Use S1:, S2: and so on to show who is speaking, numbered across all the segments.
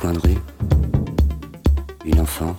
S1: coin de une enfant,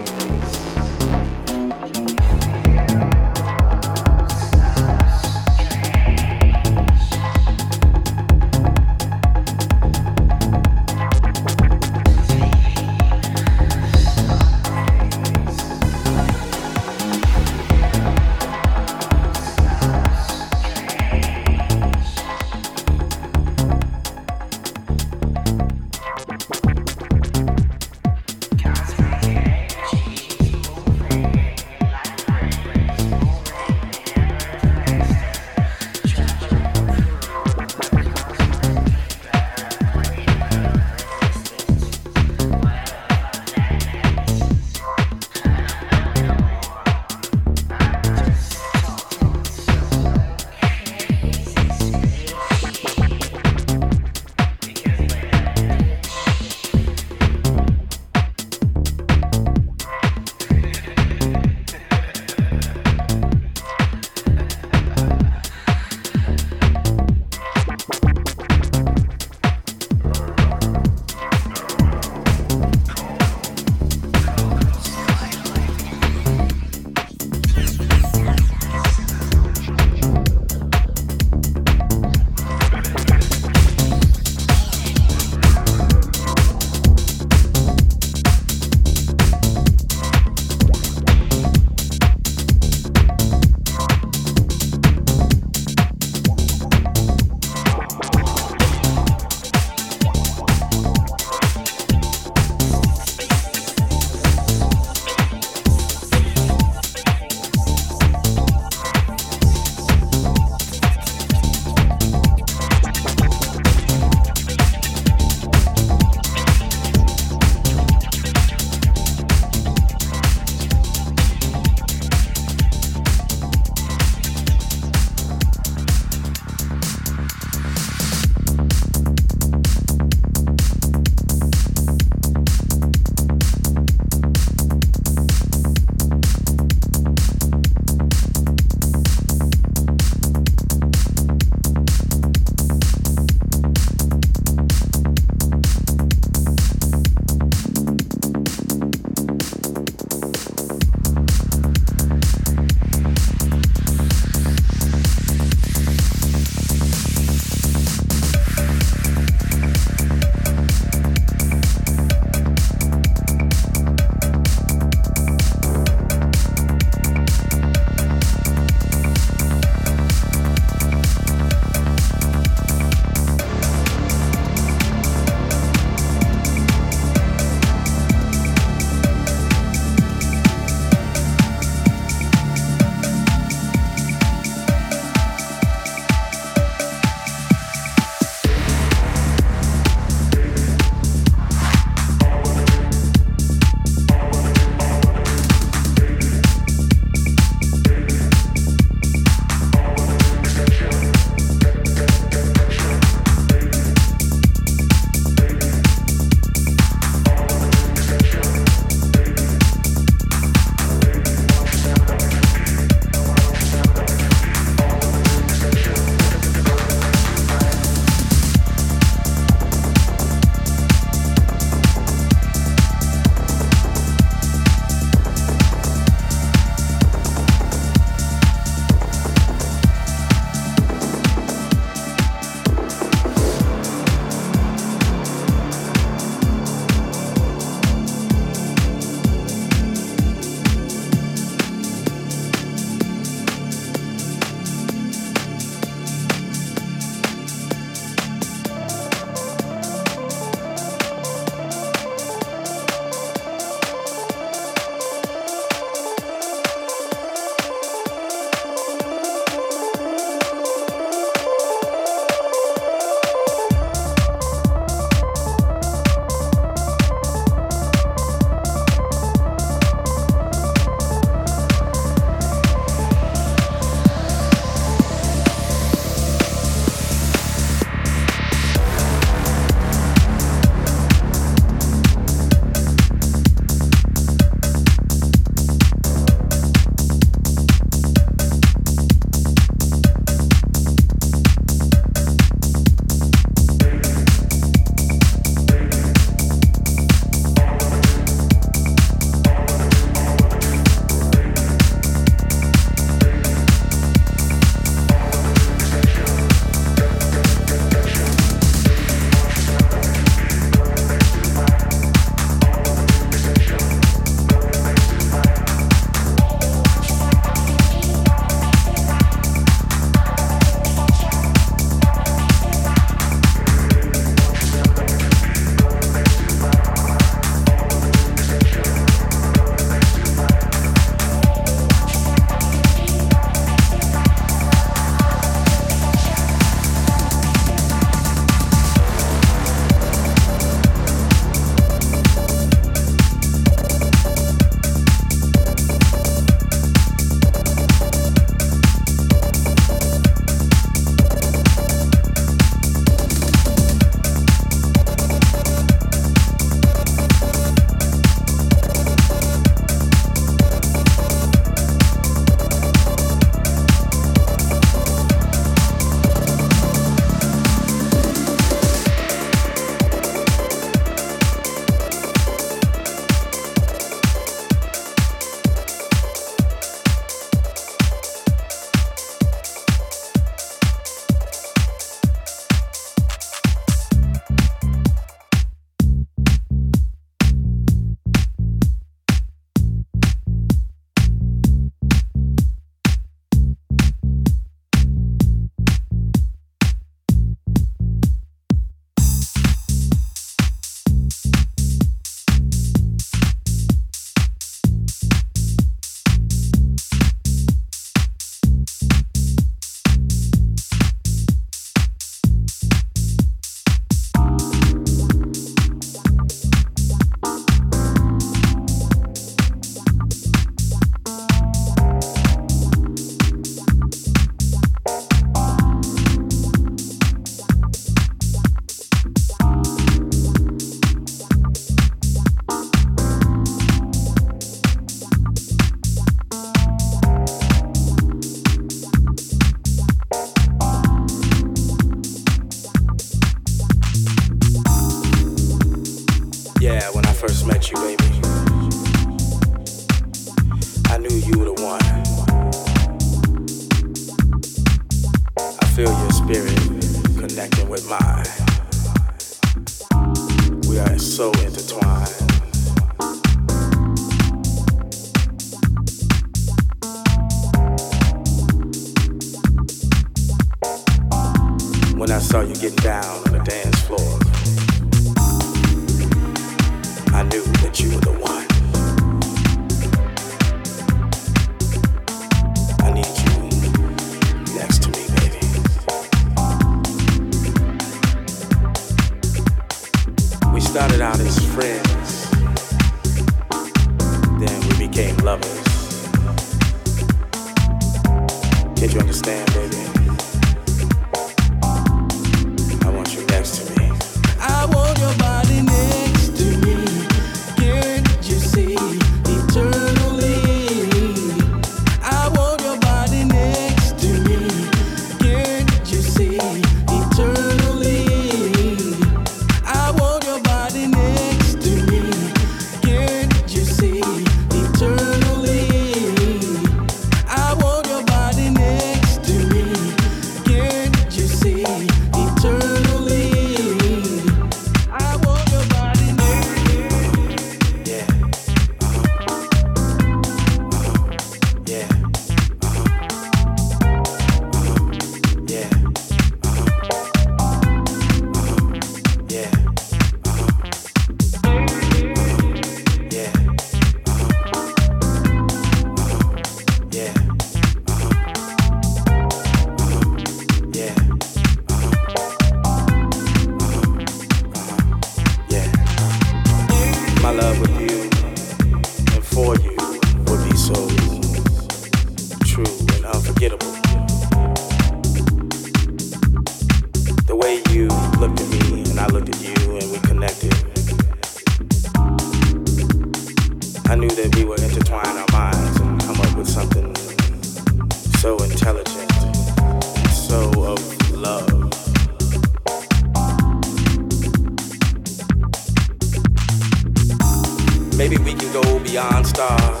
S1: Maybe we can go beyond stars,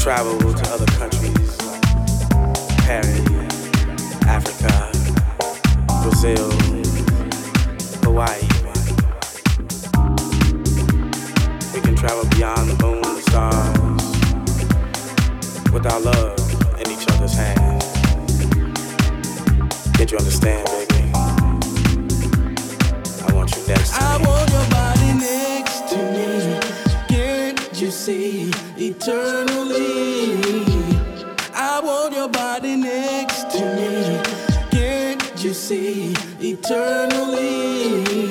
S1: travel to other countries, Paris,
S2: Africa, Brazil, Hawaii. We can travel beyond the moon and the stars with our love in each other's hands. Can't you understand, baby? I want you next to me. I want your body. eternally. I want your body next to me. Can't you see eternally?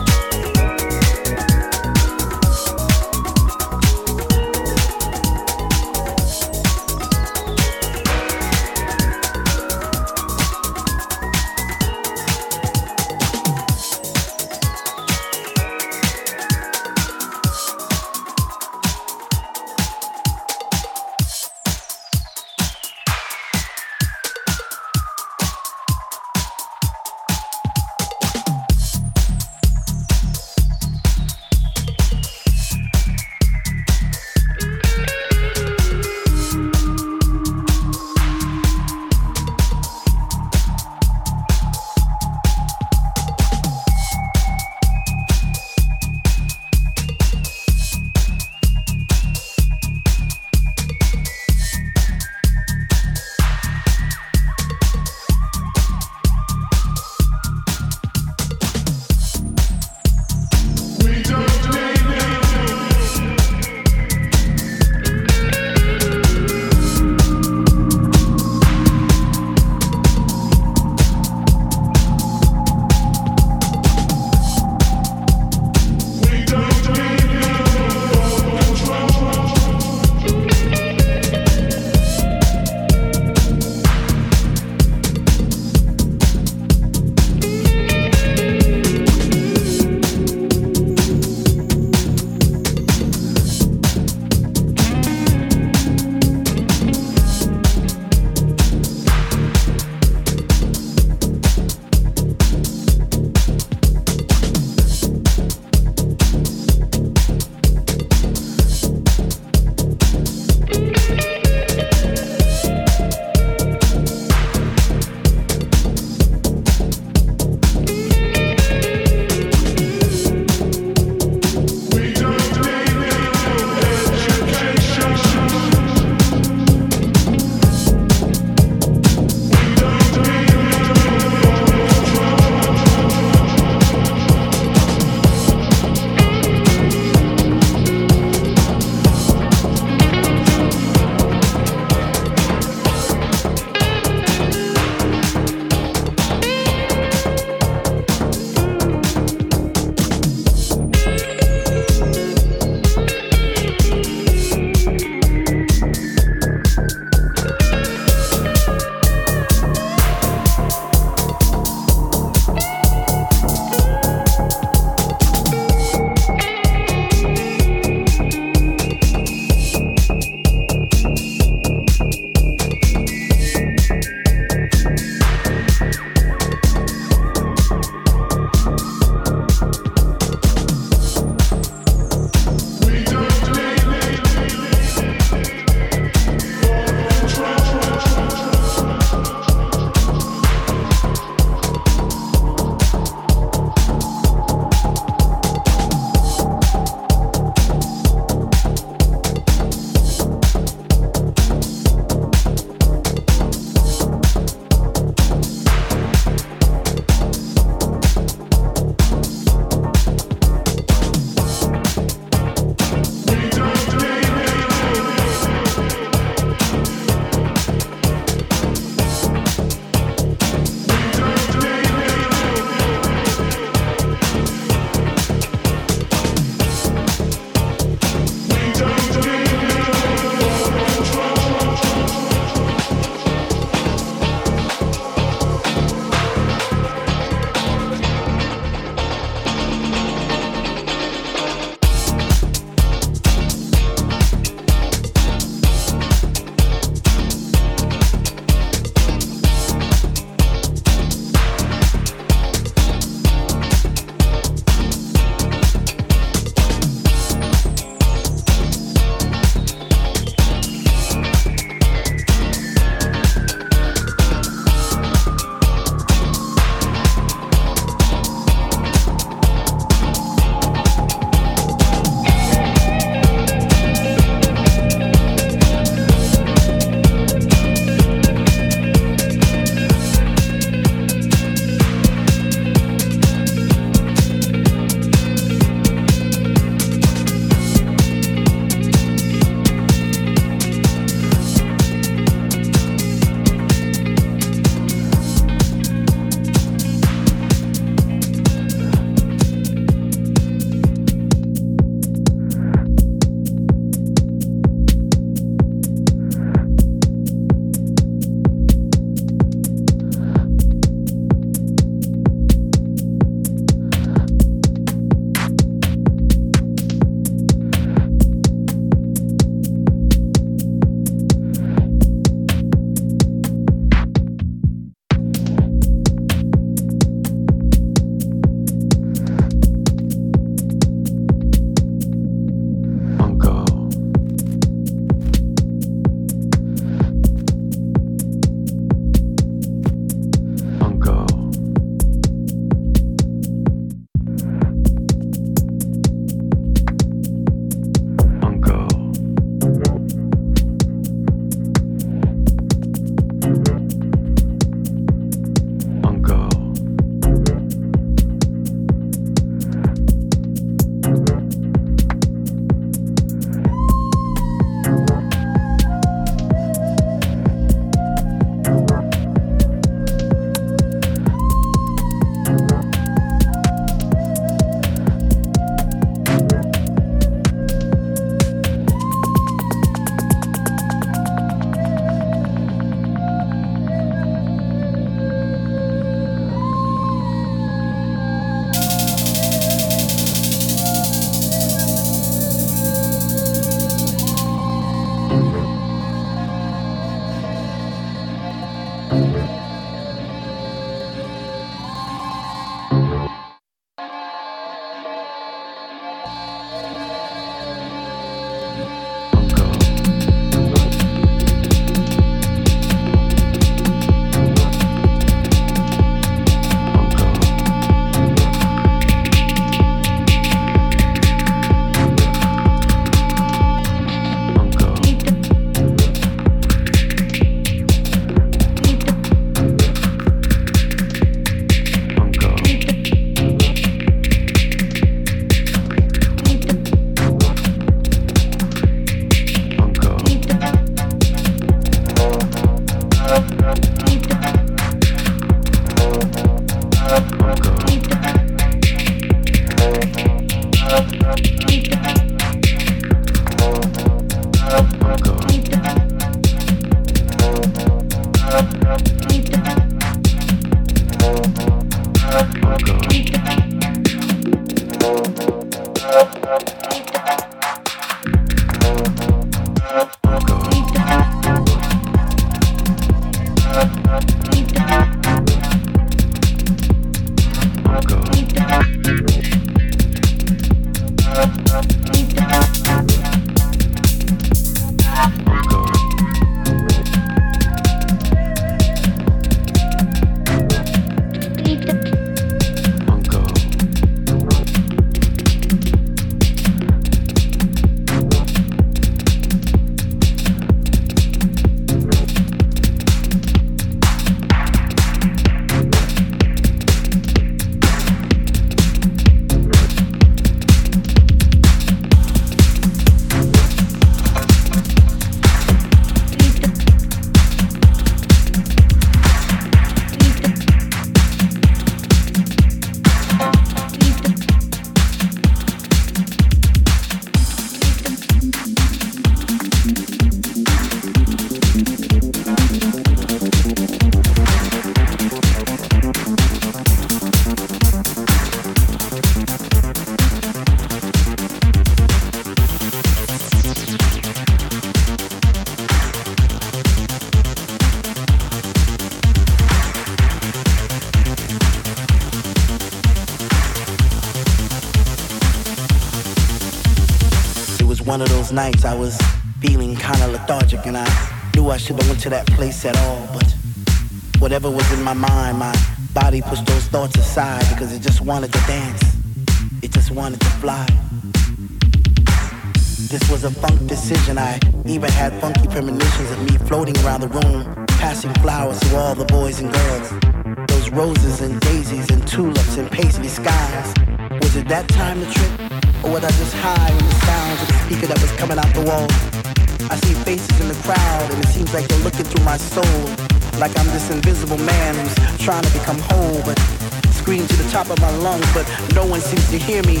S2: Top of my lungs, but no one seems to hear me.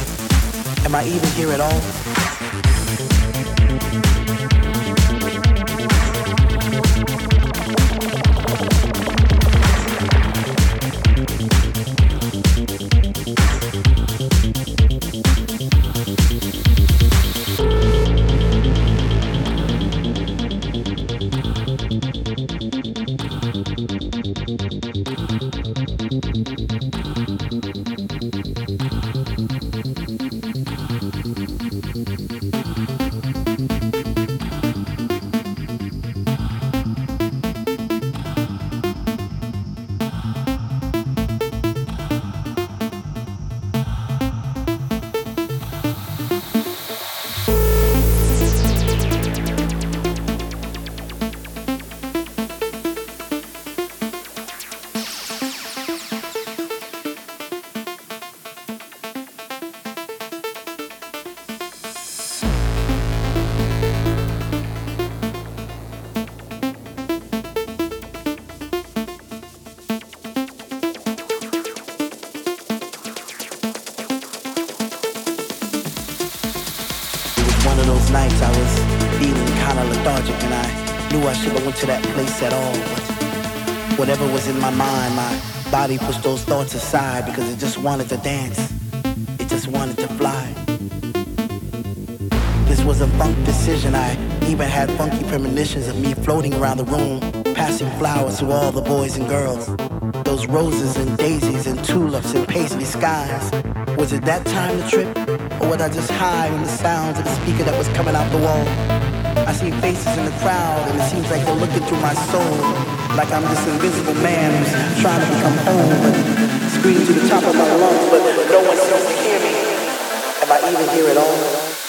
S2: Am I even here at all? To that place at all. But whatever was in my mind, my body pushed those thoughts aside because it just wanted to dance. It just wanted to fly. This was a funk decision. I even had funky premonitions of me floating around the room, passing flowers to all the boys and girls. Those roses and daisies and tulips and paisley skies. Was it that time to trip? Or was I just high on the sounds of the speaker that was coming out the wall? I see faces in the crowd and it seems like they're looking through my soul. Like I'm this invisible man who's trying to become home, but scream to the top of my lungs, but no one seems to hear me. Am I even here at all?